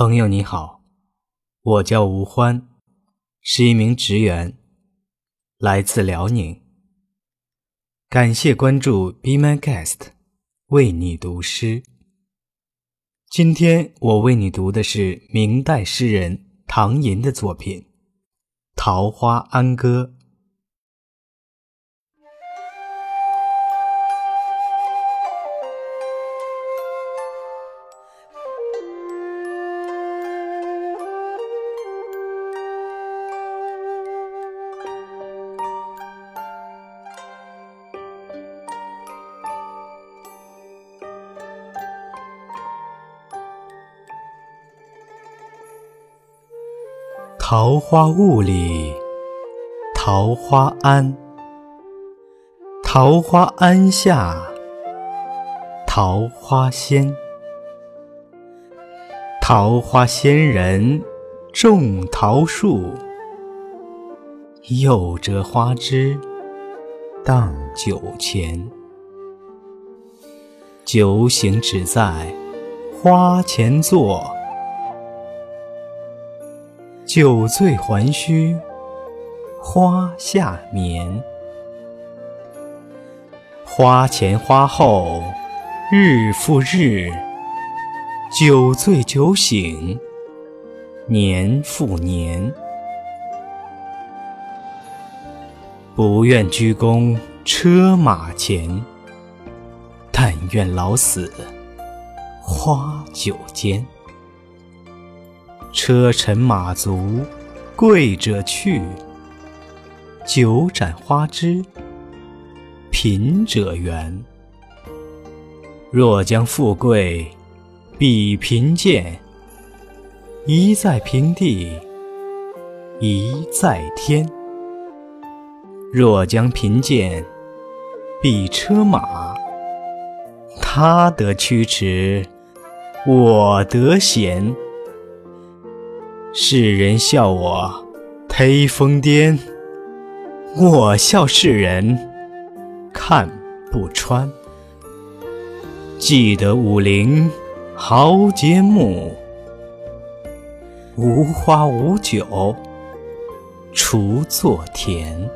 朋友你好，我叫吴欢，是一名职员，来自辽宁。感谢关注 Be My Guest，为你读诗。今天我为你读的是明代诗人唐寅的作品《桃花庵歌》。桃花坞里桃花庵，桃花庵下桃花仙。桃花仙人种桃树，又折花枝当酒钱。酒醒只在花前坐。酒醉还须花下眠，花前花后日复日，酒醉酒醒年复年。不愿鞠躬车马前，但愿老死花酒间。车尘马足贵者去，酒盏花枝贫者缘。若将富贵比贫贱，一在平地，一在天。若将贫贱比车马，他得驱驰，我得闲。世人笑我忒疯癫，我笑世人看不穿。记得武陵豪杰墓，无花无酒锄作田。